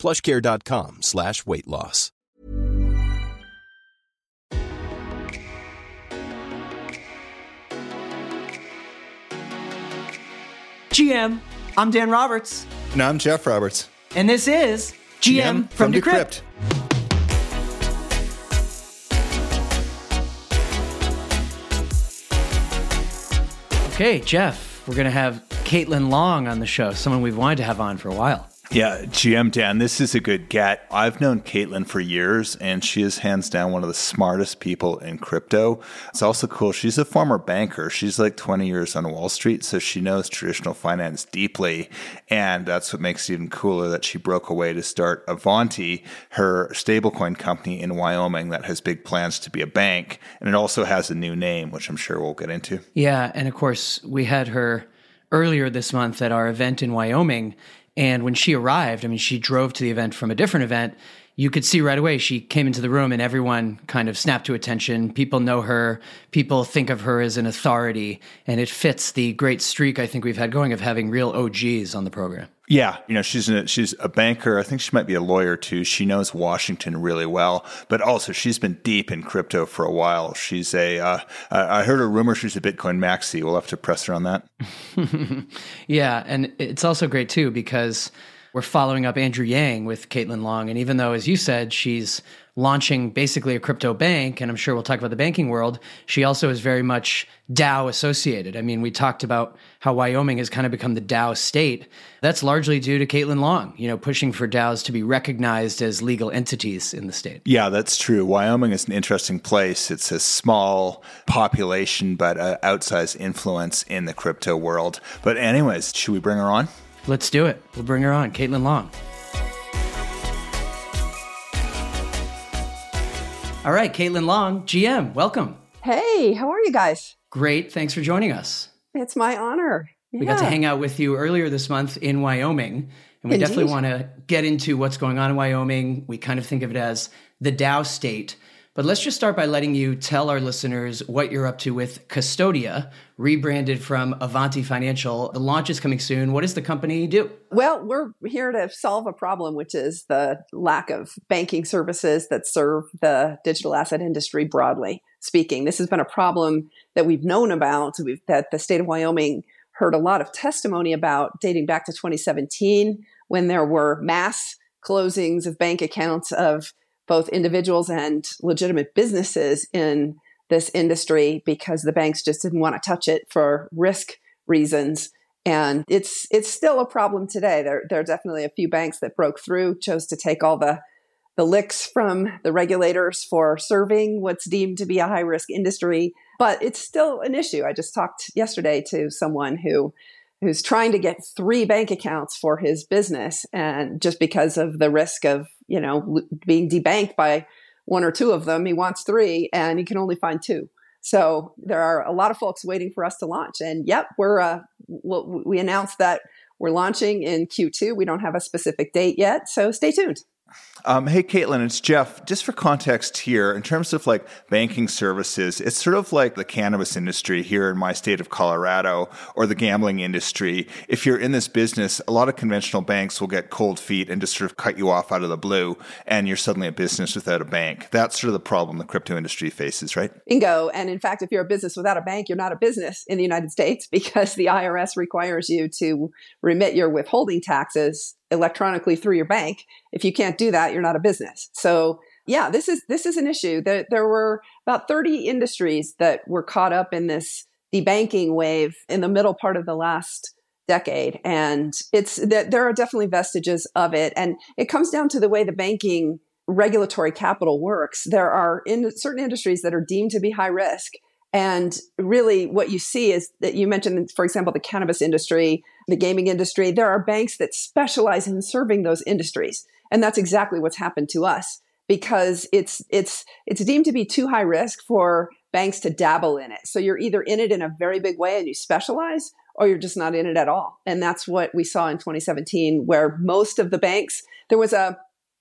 plushcare.com slash weight loss. GM, I'm Dan Roberts, And I'm Jeff Roberts. and this is GM, from, Decrypt. Okay, Jeff, we're going to have Caitlin Long on the show, someone we've wanted to have on for a while. Yeah, GM Dan, this is a good get. I've known Caitlin for years, and she is hands down one of the smartest people in crypto. It's also cool. She's a former banker. She's like 20 years on Wall Street, so she knows traditional finance deeply. And that's what makes it even cooler that she broke away to start Avanti, her stablecoin company in Wyoming that has big plans to be a bank. And it also has a new name, which I'm sure we'll get into. Yeah, and of course, we had her earlier this month at our event in Wyoming. And when she arrived, I mean, she drove to the event from a different event. You could see right away she came into the room and everyone kind of snapped to attention. People know her. People think of her as an authority. And it fits the great streak I think we've had going of having real OGs on the program. Yeah, you know, she's a, she's a banker. I think she might be a lawyer too. She knows Washington really well, but also she's been deep in crypto for a while. She's a uh, I heard a rumor she's a Bitcoin maxi. We'll have to press her on that. yeah, and it's also great too because we're following up Andrew Yang with Caitlin Long, and even though, as you said, she's launching basically a crypto bank, and I'm sure we'll talk about the banking world, she also is very much DAO associated. I mean, we talked about how Wyoming has kind of become the DAO state. That's largely due to Caitlin Long, you know, pushing for DAOs to be recognized as legal entities in the state. Yeah, that's true. Wyoming is an interesting place. It's a small population, but uh, outsized influence in the crypto world. But, anyways, should we bring her on? Let's do it. We'll bring her on, Caitlin Long. All right, Caitlin Long, GM, welcome. Hey, how are you guys? Great. Thanks for joining us. It's my honor. We got to hang out with you earlier this month in Wyoming, and we Indeed. definitely want to get into what's going on in Wyoming. We kind of think of it as the DAO state. But let's just start by letting you tell our listeners what you're up to with Custodia, rebranded from Avanti Financial. The launch is coming soon. What does the company do? Well, we're here to solve a problem, which is the lack of banking services that serve the digital asset industry broadly speaking. This has been a problem that we've known about, we've, that the state of Wyoming heard a lot of testimony about dating back to 2017 when there were mass closings of bank accounts of both individuals and legitimate businesses in this industry because the banks just didn't want to touch it for risk reasons. And it's it's still a problem today. There there are definitely a few banks that broke through, chose to take all the the licks from the regulators for serving what's deemed to be a high risk industry, but it's still an issue. I just talked yesterday to someone who who's trying to get three bank accounts for his business and just because of the risk of, you know, being debanked by one or two of them, he wants three and he can only find two. So there are a lot of folks waiting for us to launch. And yep, we're uh, we'll, we announced that we're launching in Q2. We don't have a specific date yet, so stay tuned. Um, hey, Caitlin, it's Jeff. Just for context here, in terms of like banking services, it's sort of like the cannabis industry here in my state of Colorado or the gambling industry. If you're in this business, a lot of conventional banks will get cold feet and just sort of cut you off out of the blue, and you're suddenly a business without a bank. That's sort of the problem the crypto industry faces, right? Bingo. And in fact, if you're a business without a bank, you're not a business in the United States because the IRS requires you to remit your withholding taxes electronically through your bank. If you can't do that, you're not a business. So yeah, this is this is an issue. There, there were about 30 industries that were caught up in this debanking wave in the middle part of the last decade, and it's that there are definitely vestiges of it. And it comes down to the way the banking regulatory capital works. There are in certain industries that are deemed to be high risk. And really, what you see is that you mentioned, for example, the cannabis industry, the gaming industry. There are banks that specialize in serving those industries. And that's exactly what's happened to us because it's it's it's deemed to be too high risk for banks to dabble in it. So you're either in it in a very big way and you specialize or you're just not in it at all. And that's what we saw in 2017 where most of the banks there was a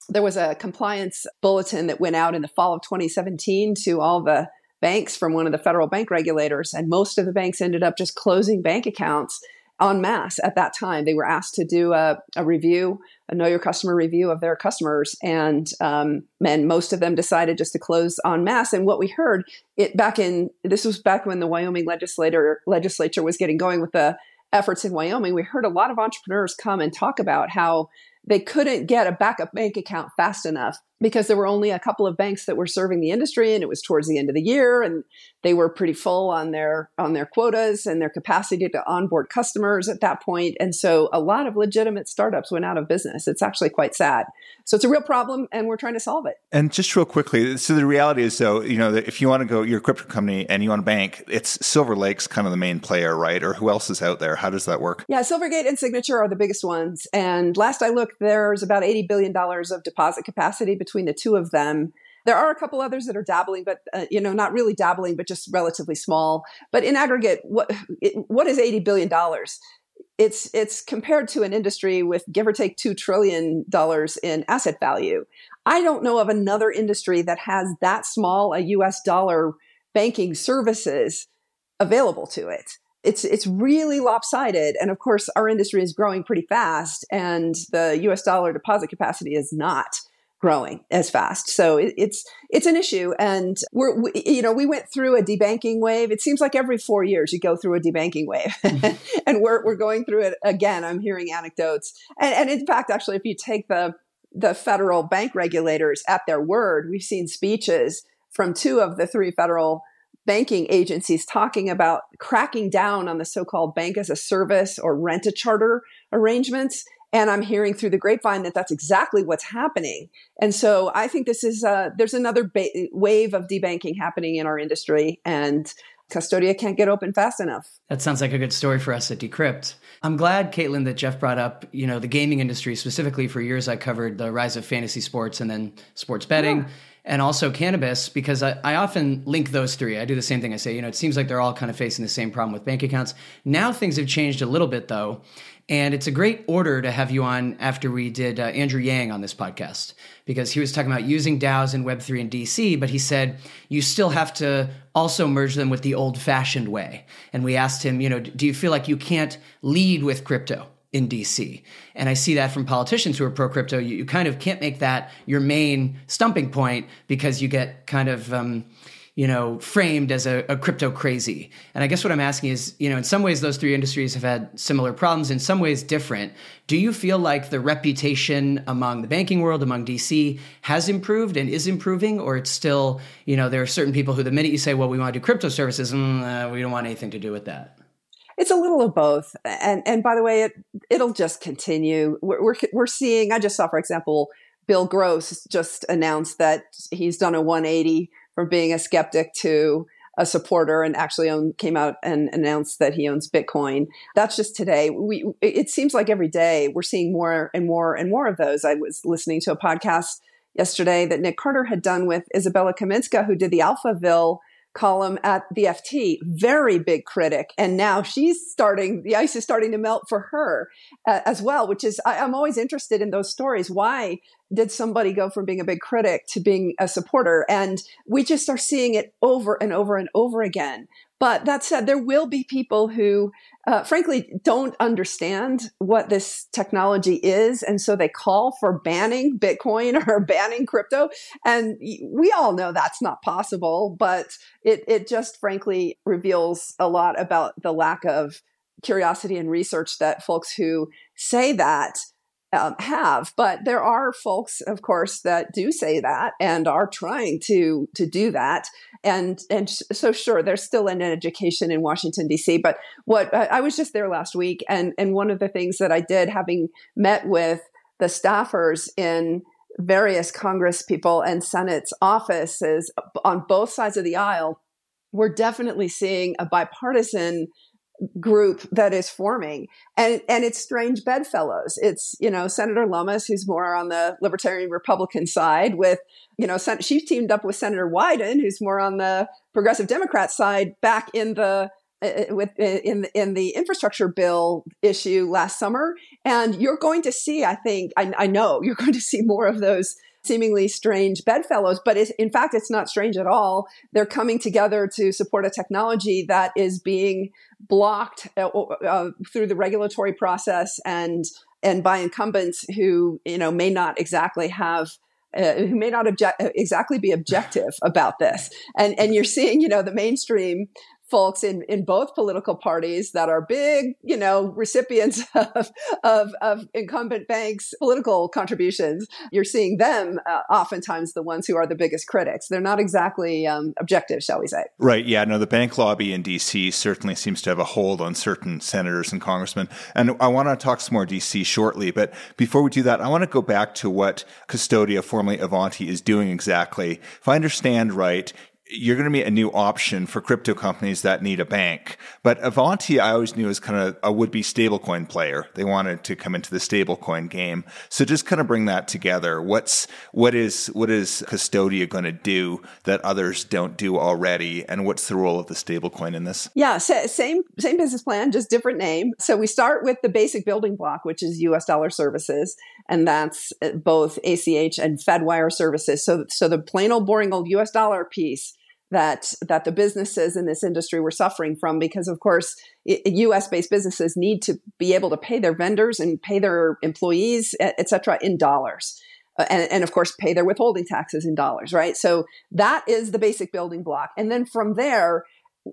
there was a compliance bulletin that went out in the fall of 2017 to all the banks from one of the federal bank regulators and most of the banks ended up just closing bank accounts en masse at that time. They were asked to do a, a review, a know your customer review of their customers, and um, and most of them decided just to close en masse. And what we heard it back in this was back when the Wyoming legislator legislature was getting going with the efforts in Wyoming. We heard a lot of entrepreneurs come and talk about how they couldn't get a backup bank account fast enough because there were only a couple of banks that were serving the industry and it was towards the end of the year and they were pretty full on their on their quotas and their capacity to onboard customers at that point. And so a lot of legitimate startups went out of business. It's actually quite sad. So it's a real problem and we're trying to solve it. And just real quickly so the reality is though you know if you want to go you're crypto company and you want a bank it's Silvergate's kind of the main player right? Or who else is out there? How does that work? Yeah silvergate and signature are the biggest ones. And last i looked there's about 80 billion dollars of deposit capacity between the two of them there are a couple others that are dabbling, but uh, you know, not really dabbling, but just relatively small. But in aggregate, what it, what is eighty billion dollars? It's it's compared to an industry with give or take two trillion dollars in asset value. I don't know of another industry that has that small a U.S. dollar banking services available to it. It's it's really lopsided, and of course, our industry is growing pretty fast, and the U.S. dollar deposit capacity is not growing as fast. So it, it's it's an issue, and we're we, you know we went through a debanking wave. It seems like every four years you go through a debanking wave, mm-hmm. and we're we're going through it again. I'm hearing anecdotes, and, and in fact, actually, if you take the the federal bank regulators at their word, we've seen speeches from two of the three federal banking agencies talking about cracking down on the so-called bank as a service or rent a charter arrangements and I'm hearing through the grapevine that that's exactly what's happening. And so I think this is uh, there's another ba- wave of debanking happening in our industry, and Custodia can't get open fast enough. That sounds like a good story for us at Decrypt. I'm glad, Caitlin, that Jeff brought up, you know, the gaming industry specifically. For years, I covered the rise of fantasy sports and then sports betting. Yeah and also cannabis because I, I, often link those three. I do the same thing. I say, you know, it seems like they're all kind of facing the same problem with bank accounts. Now things have changed a little bit though. And it's a great order to have you on after we did uh, Andrew Yang on this podcast because he was talking about using DAOs in Web3 and DC, but he said you still have to also merge them with the old fashioned way. And we asked him, you know, do you feel like you can't lead with crypto? in DC. And I see that from politicians who are pro crypto. You, you, kind of can't make that your main stumping point because you get kind of um, you know, framed as a, a, crypto crazy. And I guess what I'm asking is, you know, in some ways those three industries have had similar problems, in some ways different. Do you feel like the reputation among the banking world, among DC, has improved and is improving, or it's still, you know, there are certain people who the minute you say, well, we want to do crypto services, mm, uh, we don't want anything to do with that? It's a little of both, and and by the way, it it'll just continue. We're we're, we're seeing. I just saw, for example, Bill Gross just announced that he's done a 180 from being a skeptic to a supporter and actually own, came out and announced that he owns Bitcoin. That's just today. We it seems like every day we're seeing more and more and more of those. I was listening to a podcast yesterday that Nick Carter had done with Isabella Kaminska, who did the Alphaville column at the FT, very big critic. And now she's starting, the ice is starting to melt for her uh, as well, which is, I, I'm always interested in those stories. Why did somebody go from being a big critic to being a supporter? And we just are seeing it over and over and over again. But that said, there will be people who, uh, frankly, don't understand what this technology is. And so they call for banning Bitcoin or banning crypto. And we all know that's not possible, but it, it just frankly reveals a lot about the lack of curiosity and research that folks who say that um, have. But there are folks, of course, that do say that and are trying to to do that. And and so sure, there's still an education in Washington D.C. But what I was just there last week, and and one of the things that I did, having met with the staffers in various Congress people and Senate's offices on both sides of the aisle, we're definitely seeing a bipartisan group that is forming. And and it's strange bedfellows. It's you know senator lummis who's more on the libertarian republican side with you know she's teamed up with senator wyden who's more on the progressive democrat side back in the uh, uh, with uh, in in the infrastructure bill issue last summer. And you're going to see i think i, I know you're going to see more of those seemingly strange bedfellows, but in fact, it's not strange at all. They're coming together to support a technology that is being blocked uh, uh, through the regulatory process and and by incumbents who you know may not exactly have uh, who may not object, exactly be objective about this. And and you're seeing, you know, the mainstream folks in, in both political parties that are big, you know, recipients of, of, of incumbent banks' political contributions. You're seeing them uh, oftentimes the ones who are the biggest critics. They're not exactly um, objective, shall we say. Right. Yeah. No, the bank lobby in D.C. certainly seems to have a hold on certain senators and congressmen. And I want to talk some more D.C. shortly. But before we do that, I want to go back to what Custodia, formerly Avanti, is doing exactly. If I understand right, you're going to be a new option for crypto companies that need a bank. But Avanti, I always knew as kind of a would be stablecoin player. They wanted to come into the stablecoin game. So just kind of bring that together. What's, what is, what is Custodia going to do that others don't do already? And what's the role of the stablecoin in this? Yeah. Same, same business plan, just different name. So we start with the basic building block, which is US dollar services. And that's uh, both ACH and Fedwire services. So, so the plain old boring old US dollar piece that that the businesses in this industry were suffering from because of course US based businesses need to be able to pay their vendors and pay their employees et cetera in dollars. Uh, and, and of course pay their withholding taxes in dollars right? So that is the basic building block. And then from there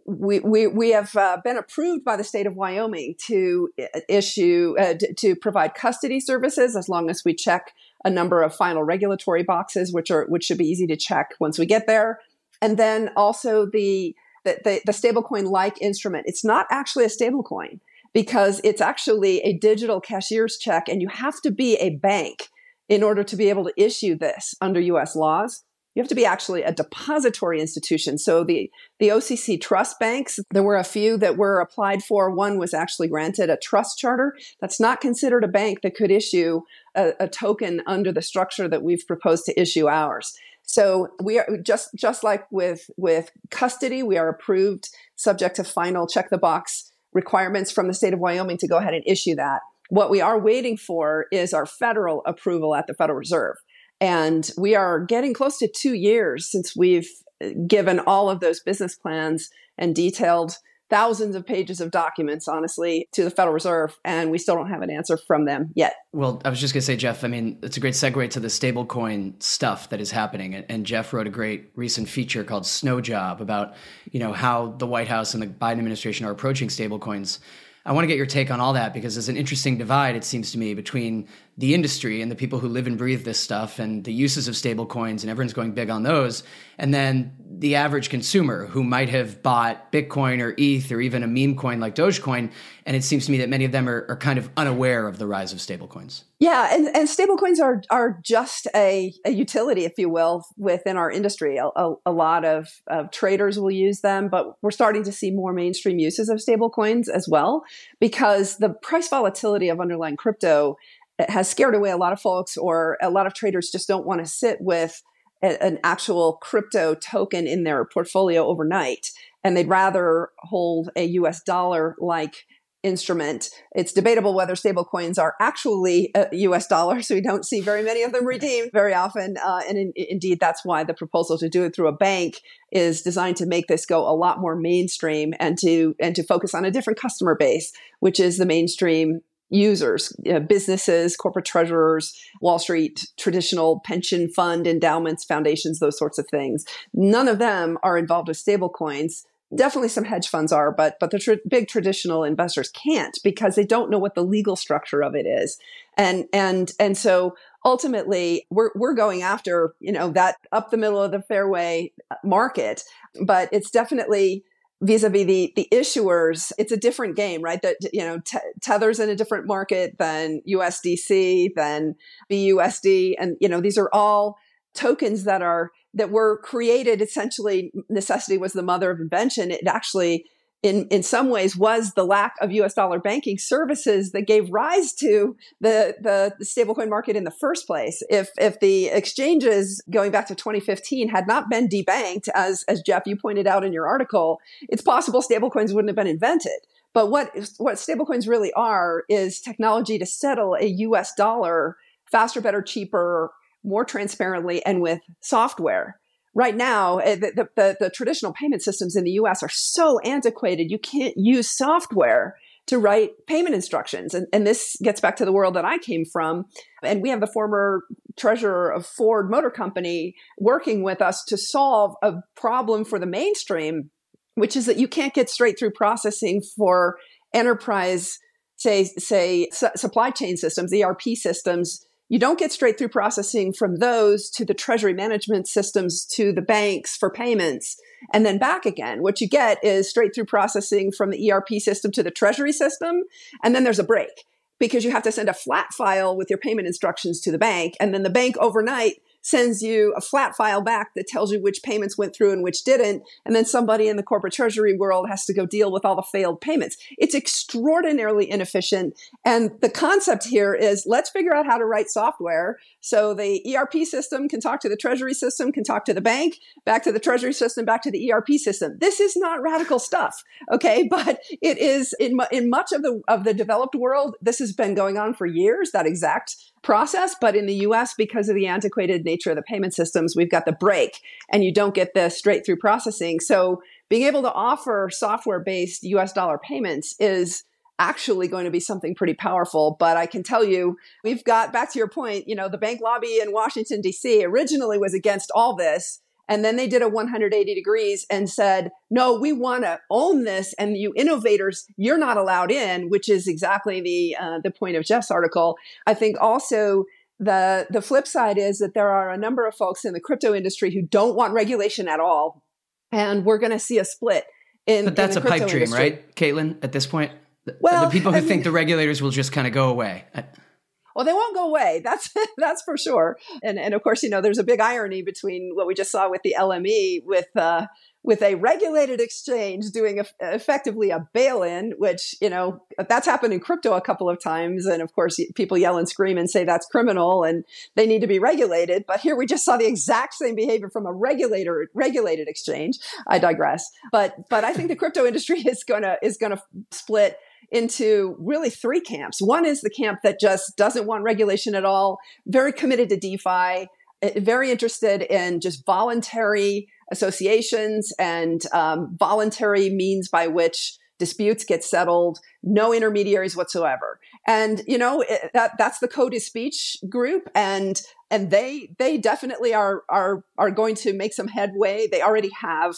we, we, we have uh, been approved by the state of Wyoming to issue, uh, to provide custody services as long as we check a number of final regulatory boxes, which are, which should be easy to check once we get there and then also the the, the, the stablecoin like instrument. It's not actually a stablecoin because it's actually a digital cashier's check, and you have to be a bank in order to be able to issue this under U.S. laws. You have to be actually a depository institution. So the, the OCC trust banks, there were a few that were applied for. One was actually granted a trust charter. That's not considered a bank that could issue a, a token under the structure that we've proposed to issue ours. So we are just just like with with custody, we are approved subject to final check the box requirements from the state of Wyoming to go ahead and issue that. What we are waiting for is our federal approval at the Federal Reserve. And we are getting close to 2 years since we've uh, given all of those business plans and detailed thousands of pages of documents, honestly, to the Federal Reserve, and we still don't have an answer from them yet. Well, I was just going to say, Jeff, I mean, it's a great segue to the stablecoin stuff that is happening. And Jeff wrote a great recent feature called Snow Job about, you know, how the White House and the Biden administration are approaching stablecoins. I want to get your take on all that because there's an interesting divide, it seems to me, between the industry and the people who live and breathe this stuff and the uses of stablecoins, and everyone's going big on those. And then the average consumer who might have bought Bitcoin or ETH or even a meme coin like Dogecoin. And it seems to me that many of them are, are kind of unaware of the rise of stablecoins. Yeah, and, and stablecoins are are just a, a utility, if you will, within our industry. A, a, a lot of, of traders will use them, but we're starting to see more mainstream uses of stablecoins as well because the price volatility of underlying crypto has scared away a lot of folks, or a lot of traders just don't want to sit with a, an actual crypto token in their portfolio overnight, and they'd rather hold a US dollar like instrument. It's debatable whether stablecoins are actually US dollars. so we don't see very many of them redeemed very often. Uh, and in, indeed, that's why the proposal to do it through a bank is designed to make this go a lot more mainstream and to and to focus on a different customer base, which is the mainstream users, you know, businesses, corporate treasurers, Wall Street, traditional pension fund endowments, foundations, those sorts of things. None of them are involved with stablecoins. Definitely some hedge funds are, but but the tr- big traditional investors can't because they don't know what the legal structure of it is. And and and so ultimately we're we're going after, you know, that up the middle of the fairway uh, market, but it's definitely vis-a-vis the the issuers it's a different game right? That you know t- tether's in a different market than usdc than busd and you know these are all tokens that are that were created essentially necessity was the mother of invention. It actually in, in some ways was the lack of US dollar banking services that gave rise to the, the, stablecoin market in the first place. If, if the exchanges going back to 2015 had not been debanked, as, as Jeff, you pointed out in your article, it's possible stablecoins wouldn't have been invented. But what, what stablecoins really are is technology to settle a US dollar faster, better, cheaper, more transparently, and with software right now, eh, the, the, the, traditional payment systems in the US are so antiquated, you can't use software to write payment instructions. And, and this gets back to the world that I came from. And we have the former treasurer of Ford Motor Company working with us to solve a problem for the mainstream, which is that you can't get straight through processing for enterprise, say, say, su- supply chain systems, ERP systems you don't get straight through processing from those to the treasury management systems to the banks for payments and then back again. What you get is straight through processing from the ERP system to the treasury system. And then there's a break because you have to send a flat file with your payment instructions to the bank. And then the bank overnight sends you a flat file back that tells you which payments went through and which didn't. And then somebody in the corporate treasury world has to go deal with all the failed payments. It's extraordinarily inefficient. And the concept here is let's figure out how to write software so the ERP system can talk to the treasury system, can talk to the bank, back to the treasury system, back to the ERP system. This is not radical stuff. Okay. But it is in, in much of the, of the developed world, this has been going on for years, that exact process. But in the US, because of the antiquated nature of the payment systems, we've got the break and you don't get the straight through processing. So being able to offer software based US dollar payments is actually going to be something pretty powerful. But I can tell you, we've got back to your point, you know, the bank lobby in Washington, DC originally was against all this. And then they did a 180 degrees and said, no, we want to own this. And you innovators, you're not allowed in, which is exactly the, uh, the point of Jeff's article. I think also the, the flip side is that there are a number of folks in the crypto industry who don't want regulation at all. And we're going to see a split in, but that's a pipe dream, industry. right, Caitlin? At this point, well, the people who I mean, think the regulators will just kind of go away. Well, they won't go away. That's that's for sure. And and of course, you know, there's a big irony between what we just saw with the LME with uh, with a regulated exchange doing a, effectively a bail-in, which you know that's happened in crypto a couple of times, and of course, people yell and scream and say that's criminal and they need to be regulated. But here we just saw the exact same behavior from a regulator regulated exchange. I digress. But but I think the crypto industry is gonna is gonna split into really three camps. One is the camp that just doesn't want regulation at all, very committed to DeFi, eh, very interested in just voluntary associations and um, voluntary means by which disputes get settled, no intermediaries whatsoever. And you know it, eh, that that's the code is speech group, and and they they definitely are are are going to make some headway. They already have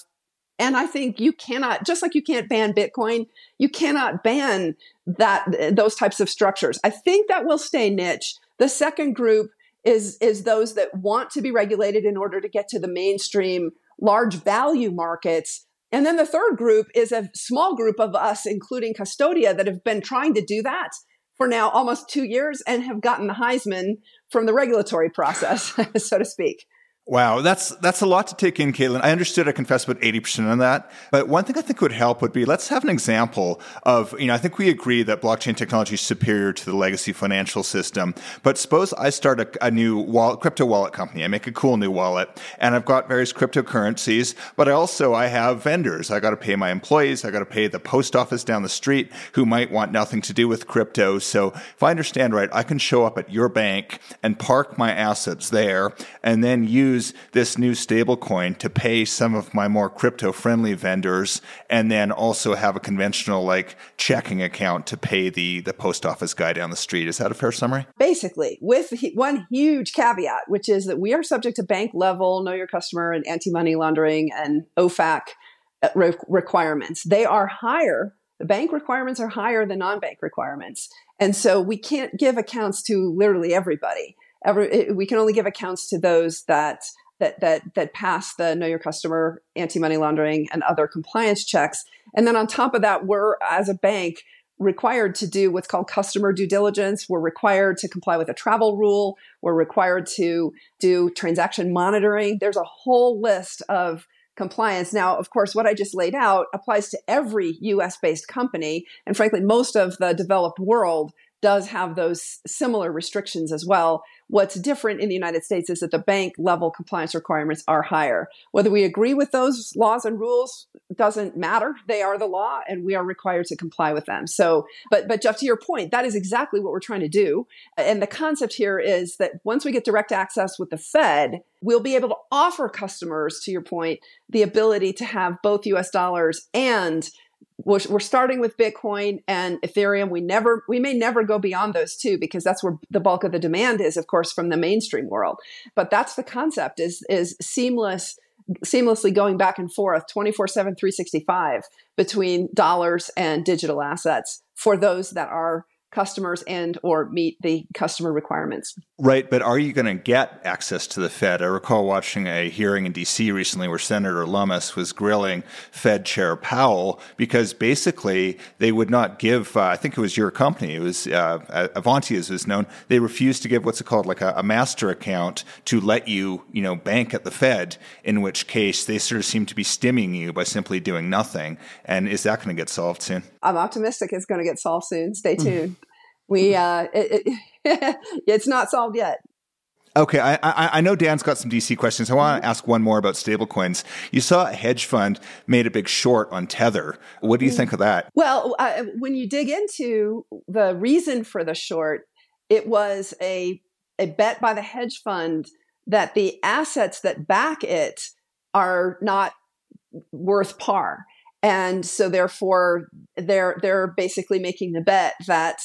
and I think you cannot, just like you can't ban Bitcoin, you cannot ban that those types of structures. I think that will stay niche. The second group is is those that want to be regulated in order to get to the mainstream large value markets. And then the third group is a small group of us, including Custodia, that have been trying to do that for now almost two years and have gotten the Heisman from the regulatory process, so to speak. Wow, that's that's a lot to take in, Caitlin. I understood, I confess, about eighty percent of that. But one thing I think would help would be let's have an example of you know I think we agree that blockchain technology is superior to the legacy financial system. But suppose I start a, a new wallet, crypto wallet company. I make a cool new wallet, and I've got various cryptocurrencies. But I also I have vendors. I got to pay my employees. I got to pay the post office down the street who might want nothing to do with crypto. So if I understand right, I can show up at your bank and park my assets there, and then use use this new stablecoin to pay some of my more crypto friendly vendors and then also have a conventional like checking account to pay the the post office guy down the street. Is that a fair summary? Basically, with one huge caveat, which is that we are subject to bank level know your customer and anti-money laundering and OFAC uh, requirements. They are higher the bank requirements are higher than non-bank requirements. And so we can't give accounts to literally everybody every, we can only give accounts to those that that that that pass the know your customer anti-money laundering and other compliance checks and then on top of that we're as a bank required to do what's called customer due diligence we're required to comply with a travel rule we're required to do transaction monitoring there's a whole list of compliance. Now, of course, what I just laid out applies to every US based company. And frankly, most of the developed world does have those similar restrictions as well. What's different in the United States is that the bank level compliance requirements are higher. Whether we agree with those laws and rules doesn't matter. They are the law and we are required to comply with them. So, but, but Jeff, to your point, that is exactly what we're trying to do. And the concept here is that once we get direct access with the Fed, we'll be able to offer customers, to your point, the ability to have both US dollars and we're, we're starting with Bitcoin and Ethereum. We never, we may never go beyond those two because that's where the bulk of the demand is, of course, from the mainstream world. But that's the concept is, is seamless, seamlessly going back and forth 24 7, 365 between dollars and digital assets for those that are customers and or meet the customer requirements. Right, but are you going to get access to the Fed? I recall watching a hearing in DC recently where Senator Lummis was grilling Fed Chair Powell because basically they would not give. Uh, I think it was your company. It was uh, Avanti, as was known. They refused to give what's it called, like a, a master account to let you, you know, bank at the Fed. In which case, they sort of seem to be stimming you by simply doing nothing. And is that going to get solved soon? I'm optimistic it's going to get solved soon. Stay tuned we uh, it, it, it's not solved yet. Okay, I, I, I know Dan's got some DC questions. I want to mm-hmm. ask one more about stablecoins. You saw a hedge fund made a big short on Tether. What do you mm. think of that? Well, uh, when you dig into the reason for the short, it was a a bet by the hedge fund that the assets that back it are not worth par, and so therefore they're they're basically making the bet that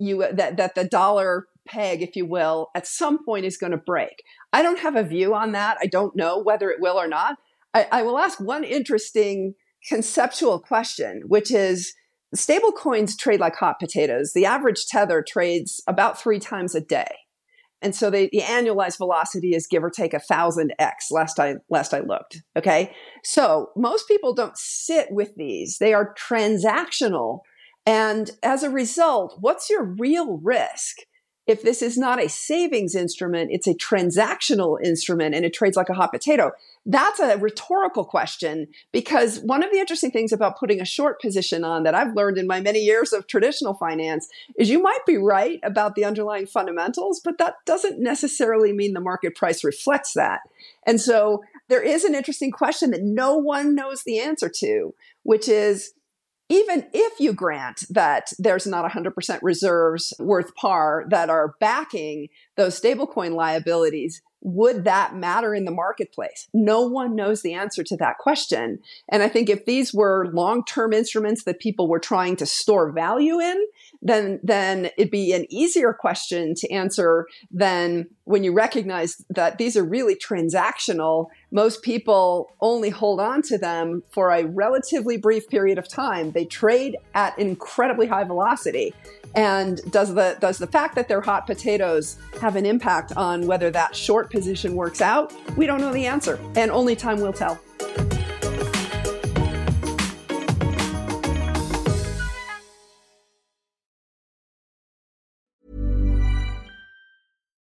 you that that the dollar peg, if you will, at some point is going to break. I don't have a view on that. I don't know whether it will or not. I, I will ask one interesting conceptual question, which is stable coins trade like hot potatoes. The average tether trades about three times a day. And so the, the annualized velocity is give or take a thousand X last I last I looked. Okay. So most people don't sit with these. They are transactional and as a result, what's your real risk? If this is not a savings instrument, it's a transactional instrument and it trades like a hot potato. That's a rhetorical question because one of the interesting things about putting a short position on that I've learned in my many years of traditional finance is you might be right about the underlying fundamentals, but that doesn't necessarily mean the market price reflects that. And so there is an interesting question that no one knows the answer to, which is even if you grant that there's not 100% reserves worth par that are backing those stablecoin liabilities, would that matter in the marketplace? No one knows the answer to that question. And I think if these were long term instruments that people were trying to store value in, then then it'd be an easier question to answer than when you recognize that these are really transactional. Most people only hold on to them for a relatively brief period of time. They trade at incredibly high velocity. And does the does the fact that they're hot potatoes have an impact on whether that short position works out? We don't know the answer, and only time will tell.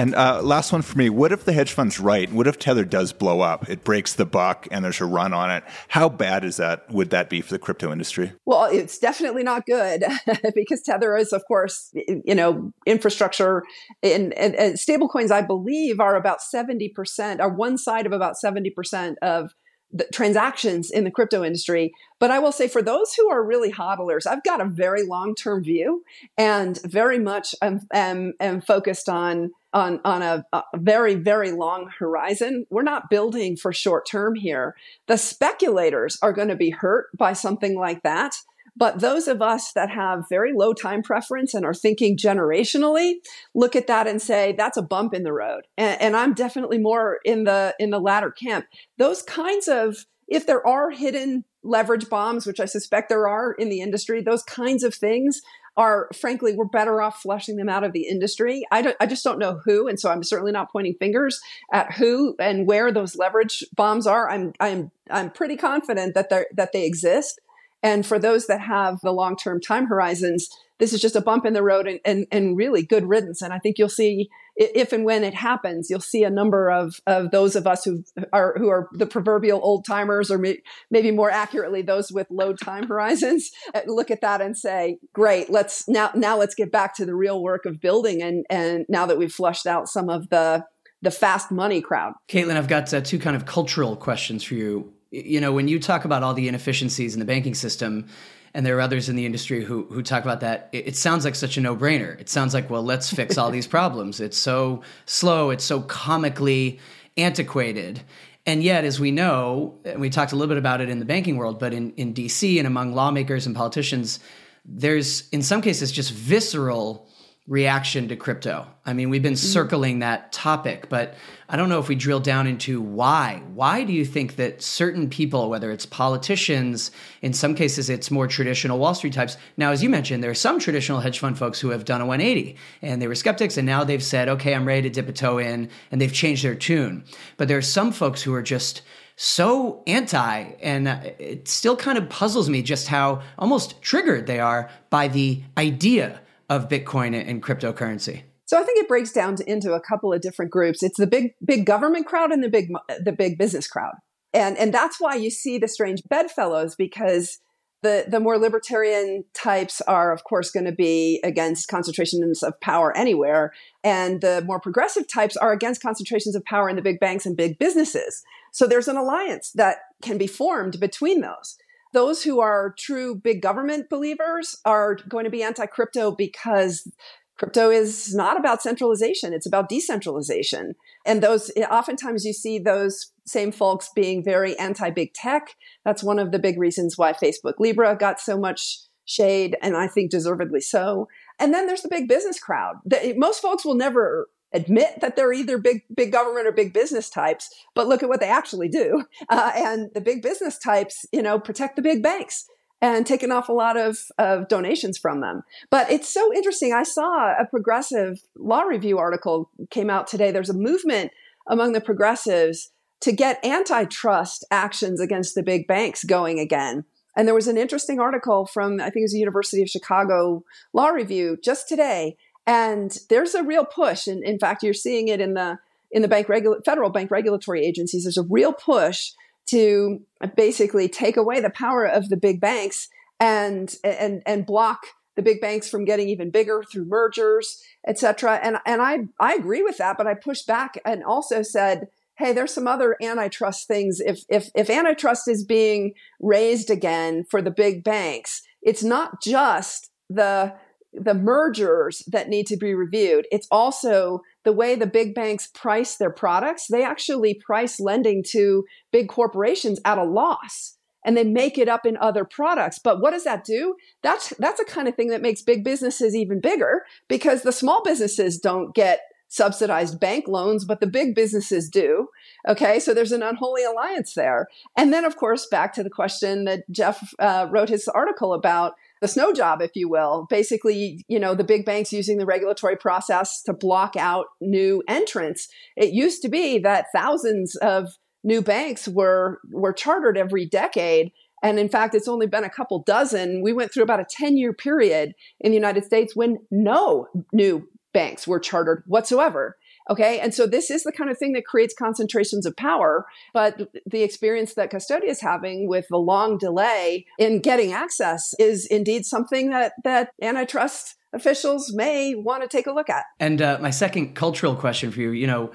And uh, last one for me. What if the hedge fund's right? What if Tether does blow up? It breaks the buck and there's a run on it. How bad is that? Would that be for the crypto industry? Well, it's definitely not good because Tether is, of course, you know, infrastructure and, and, and stablecoins, I believe, are about 70%, are one side of about 70% of the transactions in the crypto industry. But I will say for those who are really hodlers, I've got a very long term view and very much am, am, am focused on on on a, a, very very long horizon. We're not building for short term here. The speculators are going to be hurt by something like that. But those of us that have very low time preference and are thinking generationally, look at that and say that's a bump in the road. And, and I'm definitely more in the in the latter camp. Those kinds of if there are hidden leverage bombs, which I suspect there are in the industry, those kinds of things are frankly we're better off flushing them out of the industry. I don't I just don't know who and so I'm certainly not pointing fingers at who and where those leverage bombs are. I'm I'm I'm pretty confident that they that they exist. And for those that have the long-term time horizons, this is just a bump in the road and, and, and really good riddance. And I think you'll see if and when it happens, you'll see a number of, of those of us who are who are the proverbial old timers, or may, maybe more accurately, those with low time horizons, uh, look at that and say, "Great, let's now now let's get back to the real work of building." And and now that we've flushed out some of the the fast money crowd, Caitlin, I've got uh, two kind of cultural questions for you. You know, when you talk about all the inefficiencies in the banking system and there are others in the industry who who talk about that. It, it, sounds like such a no brainer. It sounds like, well, let's fix all these problems. It's so slow. It's so comically antiquated. And yet, as we know, and we talked a little bit about it in the banking world, but in, in DC and among lawmakers and politicians, there's in some cases just visceral reaction to crypto. I mean, we've been mm-hmm. circling that topic, but I don't know if we drill down into why. Why do you think that certain people, whether it's politicians, in some cases it's more traditional Wall Street types. Now, as you mentioned, there are some traditional hedge fund folks who have done a 180 and they were skeptics and now they've said, okay, I'm ready to dip a toe in and they've changed their tune. But there are some folks who are just so anti and it still kind of puzzles me just how almost triggered they are by the idea of Bitcoin and cryptocurrency? So I think it breaks down to, into a couple of different groups. It's the big big government crowd and the big the big business crowd. And and that's why you see the strange bedfellows because the the more libertarian types are of course going to be against concentrations of power anywhere and the more progressive types are against concentrations of power in the big banks and big businesses. So there's an alliance that can be formed between those. Those who are true big government believers are going to be anti crypto because crypto is not about centralization, it's about decentralization. And those, eh, oftentimes you see those same folks being very anti big tech. That's one of the big reasons why Facebook Libra got so much shade, and I think deservedly so. And then there's the big business crowd. Eh, most folks will never admit that they're either big big government or big business types but look at what they actually do. Uh, and the big business types you know protect the big banks and take an awful lot of, of donations from them. But it's so interesting. I saw a progressive law review article came out today. There's a movement among the progressives to get antitrust actions against the big banks going again. And there was an interesting article from i think it was the university of chicago law review just today and there's a real push. And in fact, you're seeing it in the in the bank regula- federal bank regulatory agencies. There's a real push to basically take away the power of the big banks and and and block the big banks from getting even bigger through mergers, et cetera. And and I I agree with that, but I pushed back and also said, hey, there's some other antitrust things. If if if antitrust is being raised again for the big banks, it's not just the the mergers that need to be reviewed. It's also the way the big banks price their products. They actually price lending to big corporations at a loss and they make it up in other products. But what does that do? That's that's a kind of thing that makes big businesses even bigger because the small businesses don't get subsidized bank loans, but the big businesses do. Okay, so there's an unholy alliance there. And then, of course, back to the question that Jeff uh, wrote his article about the snow job, if you will. Basically, you know, the big banks using the regulatory process to block out new entrants. It used to be that thousands of new banks were were chartered every decade. And in fact, it's only been a couple dozen. We went through about a 10 year period in the United States when no new banks were chartered whatsoever. Okay. And so this is the kind of thing that creates concentrations of power. But the experience that Custodia is having with the long delay in getting access is indeed something that, that antitrust officials may want to take a look at. And uh, my second cultural question for you, you know,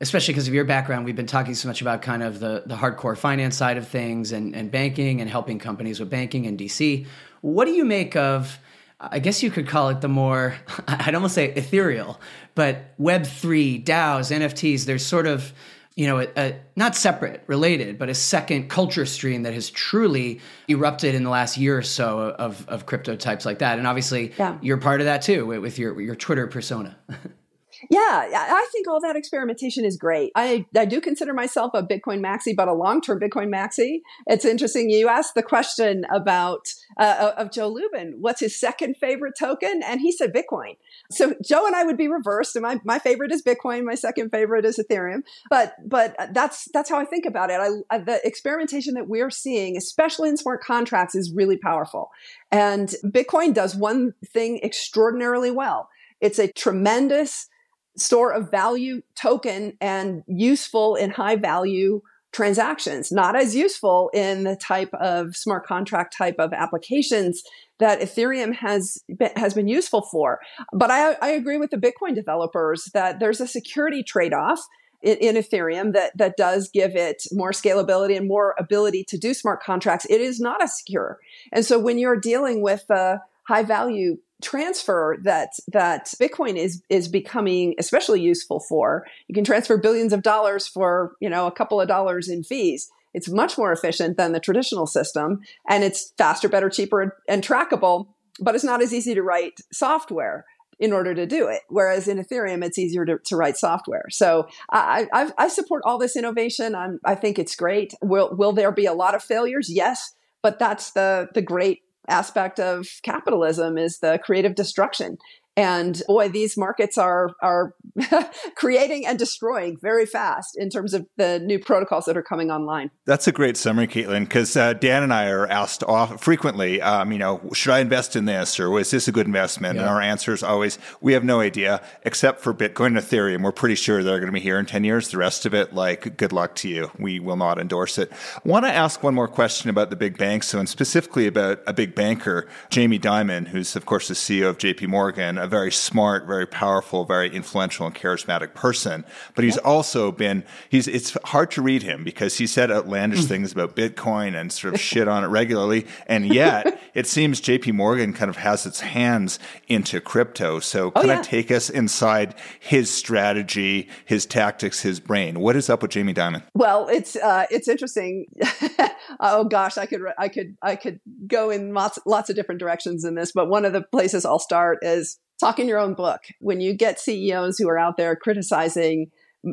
especially because of your background, we've been talking so much about kind of the, the hardcore finance side of things and, and banking and helping companies with banking in DC. What do you make of I guess you could call it the more, I'd almost say ethereal, but Web3, DAOs, NFTs, there's sort of you know, a, a, not separate, related, but a second culture stream that has truly erupted in the last year or so of, of crypto types like that. And obviously, yeah. you're part of that too with your your Twitter persona. Yeah, I think all that experimentation is great. I, I do consider myself a Bitcoin maxi, but a long term Bitcoin maxi. It's interesting. You asked the question about uh, of Joe Lubin, what's his second favorite token? And he said Bitcoin. So Joe and I would be reversed. And my, my favorite is Bitcoin. My second favorite is Ethereum. But but that's that's how I think about it. I, the experimentation that we're seeing, especially in smart contracts, is really powerful. And Bitcoin does one thing extraordinarily well. It's a tremendous store of value token and useful in high value transactions, not as useful in the type of smart contract type of applications that Ethereum has been, has been useful for. But I, I agree with the Bitcoin developers that there's a security trade off in, Ethereum that that does give it more scalability and more ability to do smart contracts. It is not as secure, and so when you're dealing with a high value transfer that that Bitcoin is is becoming especially useful for. You can transfer billions of dollars for you know a couple of dollars in fees. It's much more efficient than the traditional system, and it's faster, better, cheaper, and trackable. But it's not as easy to write software in order to do it. Whereas in Ethereum, it's easier to, to write software. So I, I, I support all this innovation. I'm, I think it's great. Will will there be a lot of failures? Yes, but that's the the great aspect of capitalism is the creative destruction. And boy, these markets are are creating and destroying very fast in terms of the new protocols that are coming online. That's a great summary, Caitlin, because uh, Dan and I are asked off frequently, um, you know, should I invest in this or was this a good investment? Yeah. And our answer is always, we have no idea, except for Bitcoin and Ethereum. We're pretty sure they're going to be here in 10 years. The rest of it, like, good luck to you. We will not endorse it. I want to ask one more question about the big banks, so, and specifically about a big banker, Jamie Dimon, who's, of course, the CEO of JP Morgan a very smart, very powerful, very influential and charismatic person. But he's also been he's it's hard to read him because he said outlandish mm. things about Bitcoin and sort of shit on it regularly. And yet it seems JP Morgan kind of has its hands into crypto. So kind oh, yeah. of take us inside his strategy, his tactics, his brain. What is up with Jamie Dimon? Well, it's uh, it's interesting. oh gosh, I could I could I could go in lots lots of different directions in this, but one of the places I'll start is talk in your own book. When you get CEOs who are out there criticizing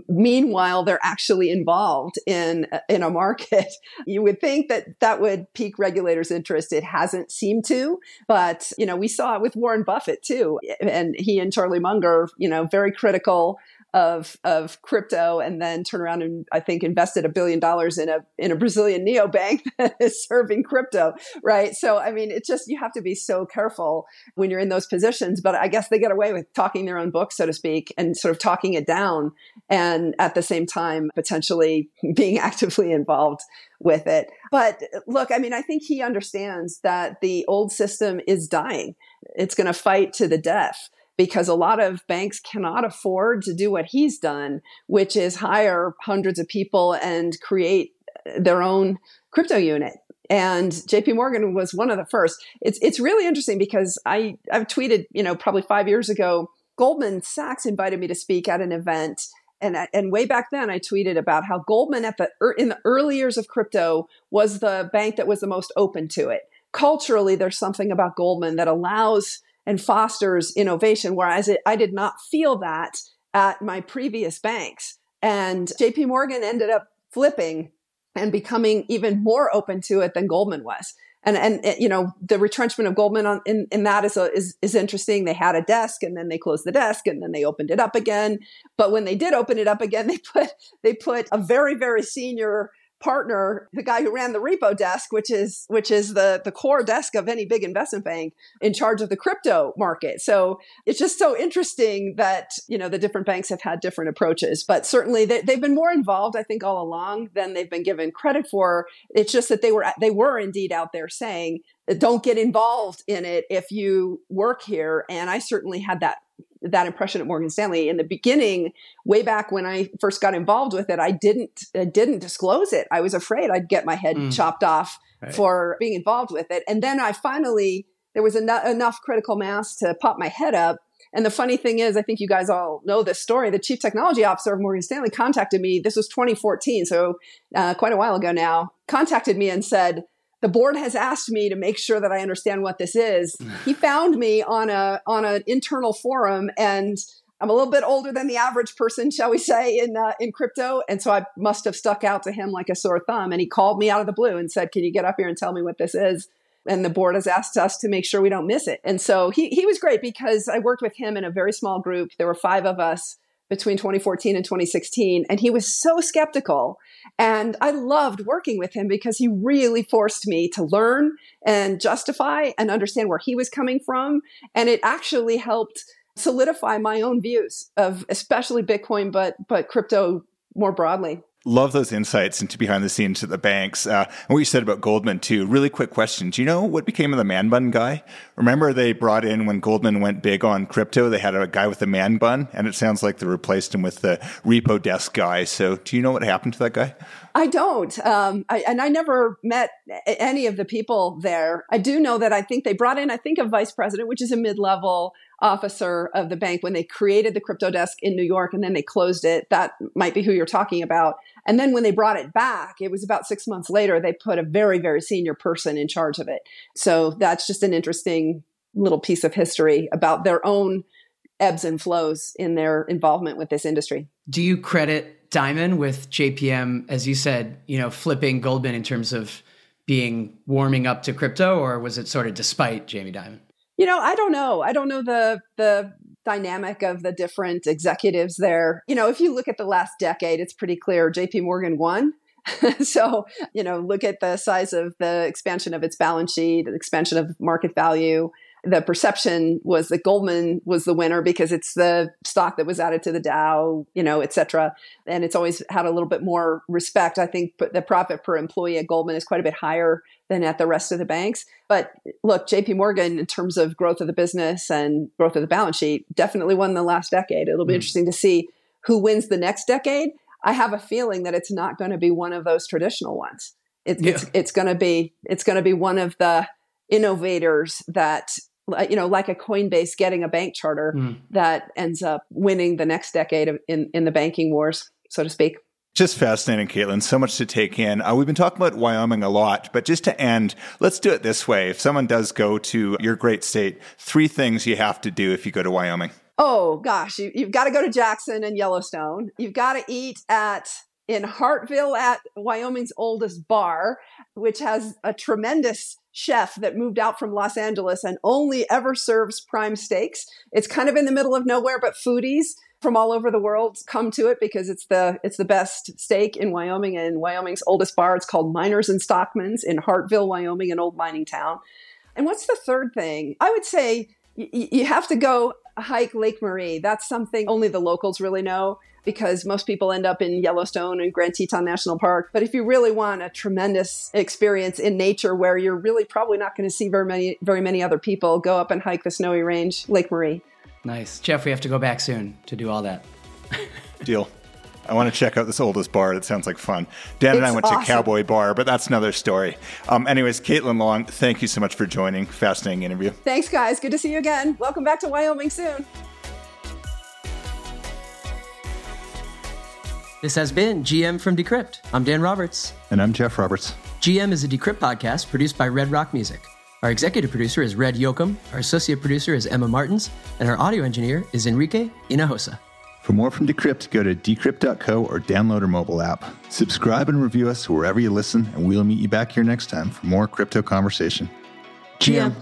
meanwhile they're actually involved in uh, in a market you would think that that would pique regulators interest it hasn't seemed to but you know we saw it with Warren Buffett too and he and Charlie Munger you know very critical of of crypto and then turn around and I think invested a billion dollars in a in a Brazilian neobank that is serving crypto, right? So I mean, it's just you have to be so careful when you're in those positions. But I guess they get away with talking their own book, so to speak, and sort of talking it down, and at the same time potentially being actively involved with it. But look, I mean, I think he understands that the old system is dying. It's going to fight to the death because a lot of banks cannot afford to do what he's done, which is hire hundreds of people and create uh, their own crypto unit. And JP Morgan was one of the first. It's it's really interesting because I I've tweeted, you know, probably 5 years ago, Goldman Sachs invited me to speak at an event and and way back then I tweeted about how Goldman at the er, in the early years of crypto was the bank that was the most open to it. Culturally there's something about Goldman that allows and fosters innovation. Whereas it, I did not feel that at my previous banks. And JP Morgan ended up flipping and becoming even more open to it than Goldman was. And, and, eh, you know, the retrenchment of Goldman on, in, in that is, a, is, is interesting. They had a desk and then they closed the desk and then they opened it up again. But when they did open it up again, they put, they put a very, very senior partner, the guy who ran the repo desk, which is which is the the core desk of any big investment bank, in charge of the crypto market. So it's just so interesting that you know the different banks have had different approaches, but certainly they, they've been more involved, I think, all along than they've been given credit for. It's just that they were they were indeed out there saying don't get involved in it if you work here. And I certainly had that that impression at Morgan Stanley in the beginning, way back when I first got involved with it. I didn't I didn't disclose it. I was afraid I'd get my head mm. chopped off right. for being involved with it. And then I finally there was en- enough critical mass to pop my head up And the funny thing is, I think you guys all know this story. The chief technology officer of Morgan Stanley contacted me. This was 2014, so uh, quite a while ago now. Contacted me and said, the board has asked me to make sure that I understand what this is. he found me on a on an internal forum, and I'm a little bit older than the average person, shall we say, in uh, in crypto, and so I must have stuck out to him like a sore thumb. And he called me out of the blue and said, "Can you get up here and tell me what this is?" and the board has asked us to make sure we don't miss it. And so he, he was great because I worked with him in a very small group. There were five of us between 2014 and 2016, and he was so skeptical. And I loved working with him because he really forced me to learn and justify and understand where he was coming from. And it actually helped solidify my own views of especially Bitcoin, but but crypto more broadly. Love those insights into behind the scenes at the banks. Uh, and what you said about Goldman too. Really quick question. Do you know what became of the man bun guy? Remember they brought in when Goldman went big on crypto, they had a guy with a man bun and it sounds like they replaced him with the repo desk guy. So do you know what happened to that guy? I don't. Um, I, and I never met any of the people there. I do know that I think they brought in, I think, a vice president, which is a mid level officer of the bank when they created the crypto desk in New York and then they closed it. That might be who you're talking about. And then when they brought it back, it was about six months later, they put a very, very senior person in charge of it. So that's just an interesting little piece of history about their own ebbs and flows in their involvement with this industry. Do you credit Dimon with JPM, as you said, you know, flipping Goldman in terms of being warming up to crypto, or was it sort of despite Jamie Dimon? You know, I don't know. I don't know the the dynamic of the different executives there. You know, if you look at the last decade, it's pretty clear JP Morgan won. so, you know, look at the size of the expansion of its balance sheet, the expansion of market value, the perception was that Goldman was the winner because it's the stock that was added to the Dow, you know, et cetera. And it's always had a little bit more respect. I think the profit per employee at Goldman is quite a bit higher than at the rest of the banks. But look, JP Morgan, in terms of growth of the business and growth of the balance sheet, definitely won the last decade. It'll be mm. interesting to see who wins the next decade. I have a feeling that it's not going to be one of those traditional ones. It, yeah. It's it's going to be it's going to be one of the innovators that you know, like a Coinbase getting a bank charter mm. that ends up winning the next decade of, in, in the banking wars, so to speak. Just fascinating, Caitlin. So much to take in. Uh, we've been talking about Wyoming a lot, but just to end, let's do it this way. If someone does go to your great state, three things you have to do if you go to Wyoming. Oh, gosh. You, you've got to go to Jackson and Yellowstone. You've got to eat at in Hartville at Wyoming's oldest bar, which has a tremendous chef that moved out from Los Angeles and only ever serves prime steaks. It's kind of in the middle of nowhere, but foodies from all over the world come to it because it's the it's the best steak in Wyoming and Wyoming's oldest bar. It's called Miners and Stockmen's in Hartville, Wyoming, an old mining town. And what's the third thing? I would say you have to go hike Lake Marie. That's something only the locals really know because most people end up in Yellowstone and Grand Teton National Park. But if you really want a tremendous experience in nature where you're really probably not going to see very many very many other people, go up and hike the snowy range, Lake Marie. Nice. Jeff, we have to go back soon to do all that. Deal. I want to check out this oldest bar. It sounds like fun. Dan it's and I went awesome. to Cowboy Bar, but that's another story. Um, anyways, Caitlin Long, thank you so much for joining. Fascinating interview. Thanks, guys. Good to see you again. Welcome back to Wyoming soon. This has been GM from Decrypt. I'm Dan Roberts. And I'm Jeff Roberts. GM is a Decrypt podcast produced by Redd Rock Music. Our executive producer is Red Yoakum, our associate producer is Emma Martins, and our audio engineer is Enrique Hinojosa. For more from Decrypt, go to decrypt.co or download our mobile app. Subscribe and review us wherever you listen, and we'll meet you back here next time for more crypto conversation. GM.